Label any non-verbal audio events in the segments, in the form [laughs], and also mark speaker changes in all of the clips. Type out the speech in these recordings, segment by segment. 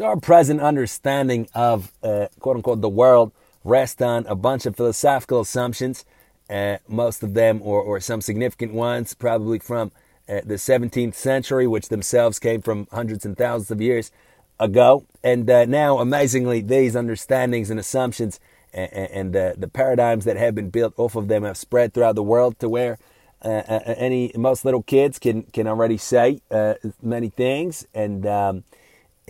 Speaker 1: So our present understanding of uh, quote unquote the world rests on a bunch of philosophical assumptions, uh, most of them or, or some significant ones, probably from uh, the 17th century, which themselves came from hundreds and thousands of years ago. And uh, now, amazingly, these understandings and assumptions and, and uh, the paradigms that have been built off of them have spread throughout the world to where uh, any most little kids can can already say many things and. Um,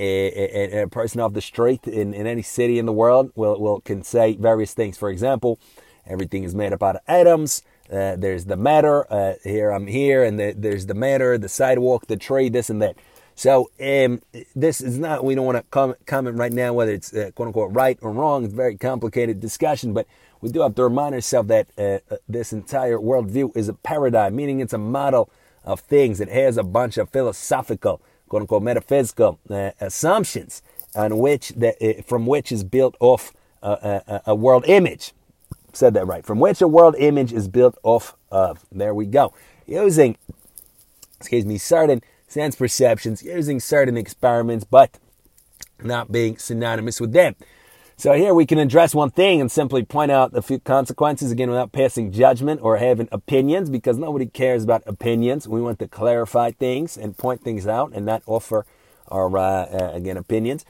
Speaker 1: a, a, person off the street in, in any city in the world will, will can say various things. For example, everything is made up out of atoms. Uh, there's the matter. Uh, here I'm here, and the, there's the matter, the sidewalk, the tree, this and that. So um, this is not. We don't want to comment, comment right now whether it's uh, quote unquote right or wrong. It's a very complicated discussion, but we do have to remind ourselves that uh, uh, this entire worldview is a paradigm, meaning it's a model of things. It has a bunch of philosophical quote unquote metaphysical uh, assumptions on which that uh, from which is built off a, a, a, world image. Said that right. From which a world image is built off of. There we go. Using, excuse me, certain sense perceptions, using certain experiments, but not being synonymous with them. So here we can address one thing and simply point out a few consequences again without passing judgment or having opinions because nobody cares about opinions. We want to clarify things and point things out and not offer our, uh, uh, again, opinions.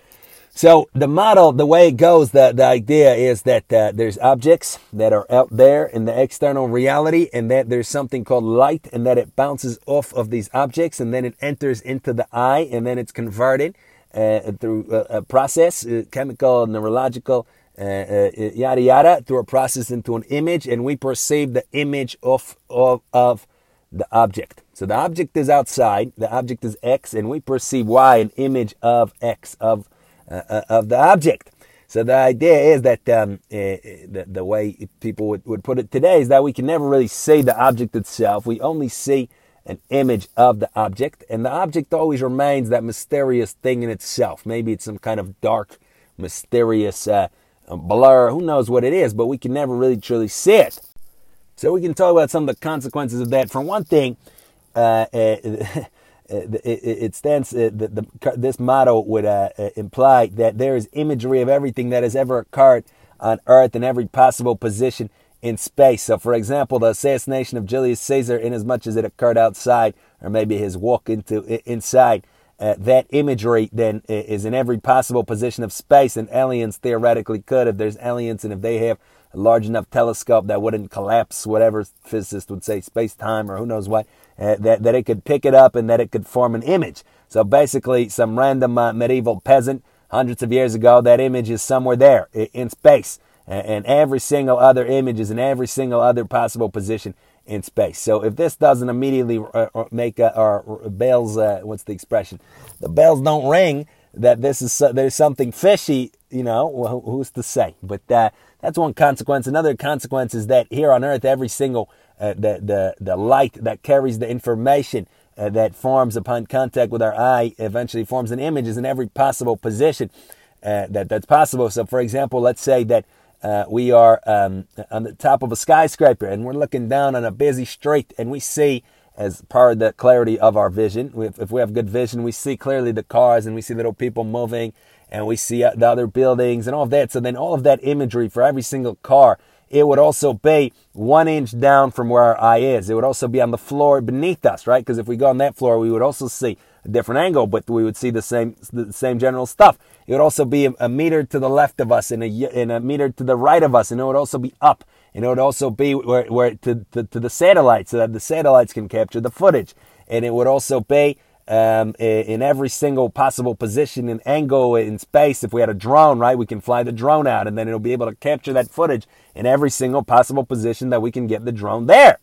Speaker 1: So the model, the way it goes, the, the idea is that uh, there's objects that are out there in the external reality and that there's something called light and that it bounces off of these objects and then it enters into the eye and then it's converted uh, through a, a process, uh, chemical, neurological, uh, yada yada, through a process into an image, and we perceive the image of, of, of the object. So the object is outside, the object is X, and we perceive Y, an image of X, of, of the object. So the idea is that um, the, the way people would, would put it today is that we can never really see the object itself. We only see an image of the object, and the object always remains that mysterious thing in itself. Maybe it's some kind of dark, mysterious uh, blur. Who knows what it is, but we can never really truly see it. So we can talk about some of the consequences of that. For one thing, uh, uh, [laughs] it, stands uh, the, the, this motto would uh, imply that there is imagery of everything that has ever occurred on earth in every possible position in space. So, for example, the assassination of Julius Caesar, in as much as it occurred outside, or maybe his walk into inside, uh, that imagery then is in every possible position of space, and aliens theoretically could, if there's aliens and if they have a large enough telescope that wouldn't collapse whatever physicist would say space time or who knows what, uh, that, that it could pick it up and that it could form an image. So basically, some random uh, medieval peasant hundreds of years ago, that image is somewhere there in space and every single other image is in every single other possible position in space. So if this doesn't immediately uh, uh, make a, or bells, uh, what's the expression? The bells don't ring that this is there's something fishy. You know, well, who's to say? But uh, that's one consequence. Another consequence is that here on Earth, every single uh, the the the light that carries the information that forms upon contact with our eye eventually forms an image is in every possible position that that's possible. So, for example, let's say that uh, we are um, on the top of a skyscraper and we're looking down on a busy street and we see as part of the clarity of our vision if we have good vision we see clearly the cars and we see little people moving and we see the other buildings and all of that. So then all of that imagery for every single car it would also be one inch down from where our eye is. It would also be on the floor beneath us right? Because if we go on that floor we would also see a different angle, but we would see the same the same general stuff. It would also be a, a meter to the left of us and a, and a meter to the right of us, and it would also be up. And it would also be where, where to, to, to the satellites so that the satellites can capture the footage. And it would also be um, in every single possible position and angle in space. If we had a drone, right, we can fly the drone out and then it'll be able to capture that footage in every single possible position that we can get the drone there.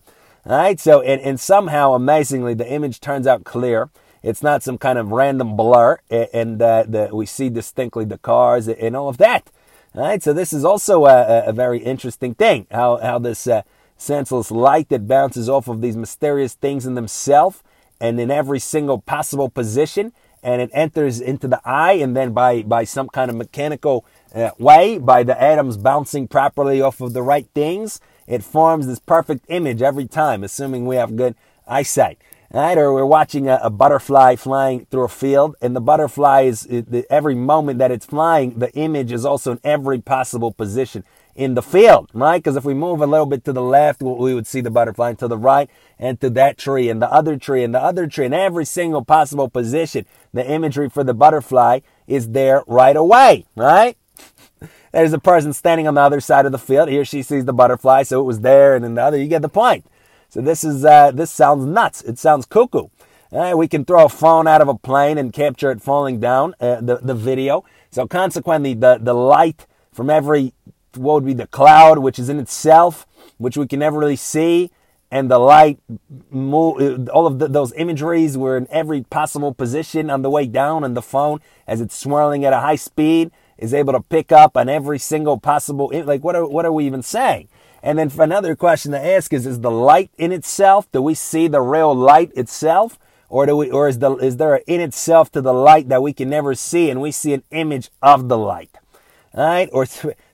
Speaker 1: All right. So, and, and somehow, amazingly, the image turns out clear. It's not some kind of random blur, and uh, we see distinctly the cars and all of that. All right, so this is also a, a very interesting thing. How how this uh, senseless light that bounces off of these mysterious things in themselves and in every single possible position, and it enters into the eye, and then by by some kind of mechanical uh, way, by the atoms bouncing properly off of the right things, it forms this perfect image every time, assuming we have good eyesight. Right? Or we're watching a, a, butterfly flying through a field, and the butterfly is it, every moment that it's flying, the image is also in every possible position in the field, right? Because if we move a little bit to the left, we would see the butterfly, and to the right, and to that tree, and the other tree, and the other tree, in every single possible position, the imagery for the butterfly is there right away, right? [laughs] There's a person standing on the other side of the field. He or she sees the butterfly, so it was there, and then the other. You get the point. So this is uh, this sounds nuts. It sounds cuckoo. Uh, we can throw a phone out of a plane and capture it falling down, uh, the the video. So consequently, the the light from every what would be the cloud, which is in itself, which we can never really see, and the light move. All of the, those imageries were in every possible position on the way down, and the phone as it's swirling at a high speed is able to pick up on every single possible. Like what are what are we even saying? And then for another question to ask is, is the light in itself? Do we see the real light itself? Or do we, or is the, is there in itself to the light that we can never see and we see an image of the light? Alright? Or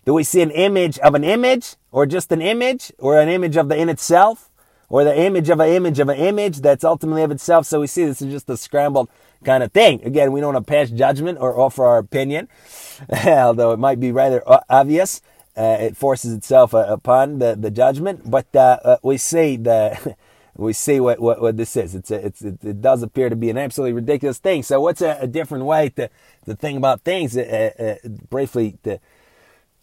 Speaker 1: do we see an image of an image? Or just an image? Or an image of the in itself? Or the image of an image of an image that's ultimately of itself? So we see this is just a scrambled kind of thing. Again, we don't want to pass judgment or offer our opinion, [laughs] although it might be rather obvious uh, it forces itself uh, upon the, the judgment. But uh, uh we see the [laughs] we see what, what, what this is. It's, a, it's it, it, does appear to be an absolutely ridiculous thing. So what's a, a different way to to think about things? Uh, uh, briefly to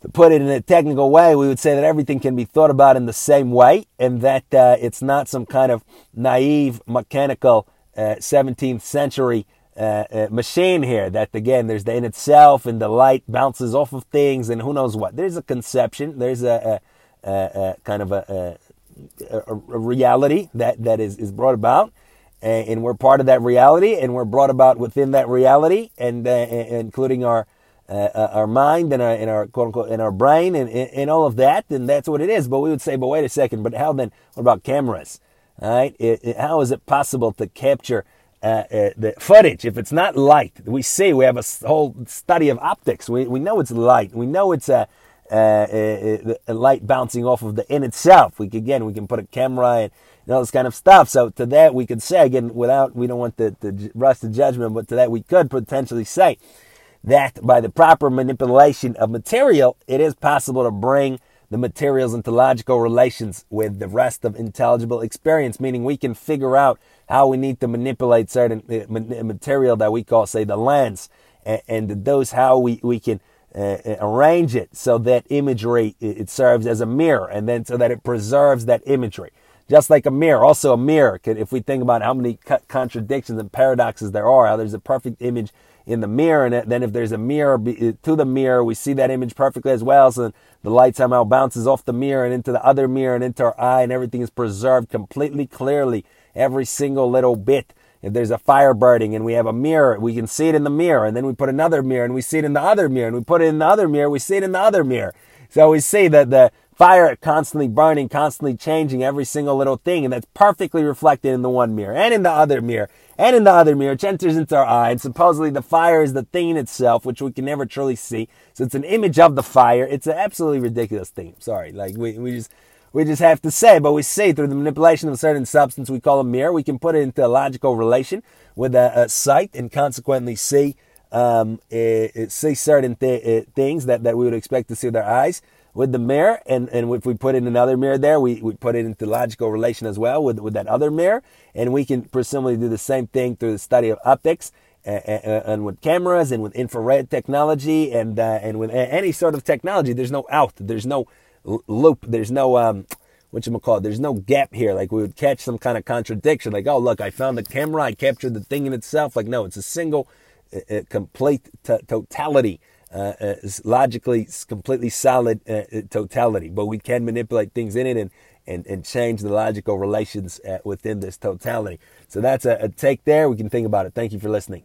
Speaker 1: to put it in a technical way, we would say that everything can be thought about in the same way, and that it's not some kind of naive mechanical 17th century uh, uh, machine here that again there's the in itself and the light bounces off of things and who knows what. There's a conception. There's a, a, a, a kind of a, reality that that is, is brought about and, and, we're part of that reality and we're brought about within that reality and uh, including our uh, uh, our mind and our, and our quote unquote in our brain and, and all of that and that's what it is. But we would say but wait a second but how then? What about cameras? All right? It, it, how is it possible to capture uh, uh, the footage, if it's not light, we see we have a whole study of optics. We, we know it's light. We know it's a, a, a, light bouncing off of the in itself. We can, again, we can put a camera and, and all this kind of stuff. So to that, we could say again, without we don't want to, to rush the judgment, but to that, we could potentially say that by the proper manipulation of material, it is possible to bring the materials into logical relations with the rest of intelligible experience, meaning we can figure out how we need to manipulate certain uh, material that we call, say, the lens, and, those how we, we can uh, arrange it so that imagery it serves as a mirror, and then so that it preserves that imagery. Just like a mirror, also a mirror. If we think about how many contradictions and paradoxes there are, how there's a perfect image in the mirror, and then if there's a mirror to the mirror, we see that image perfectly as well. So the light somehow bounces off the mirror and into the other mirror and into our eye, and everything is preserved completely clearly every single little bit. If there's a fire burning and we have a mirror, we can see it in the mirror. And then we put another mirror and we see it in the other mirror. And we put it in the other mirror, we see it in the other mirror. So we see that the fire constantly burning, constantly changing every single little thing. And that's perfectly reflected in the one mirror and in the other mirror and in the other mirror, which enters into our eye. And supposedly the fire is the thing in itself, which we can never truly see. So it's an image of the fire. It's an absolutely ridiculous thing. Sorry. Like we, we just, we just have to say, but we see through the manipulation of a certain substance we call a mirror, we can put it into a logical relation with a, a sight and consequently see um, see certain th- things that, that we would expect to see with our eyes with the mirror. And, and if we put in another mirror there, we, we put it into logical relation as well with, with that other mirror. And we can presumably do the same thing through the study of optics and with cameras and with infrared technology and, uh, and with any sort of technology. There's no out. There's no loop. There's no um, what you call it. There's no gap here. Like we would catch some kind of contradiction. Like, oh look, I found the camera. I captured the thing in itself. Like no, it's a single, uh, uh complete t- totality. Uh, uh, logically completely solid totality, but we can manipulate things in it and and, and change the logical relations within this totality. So that's a, a take there. We can think about it. Thank you for listening.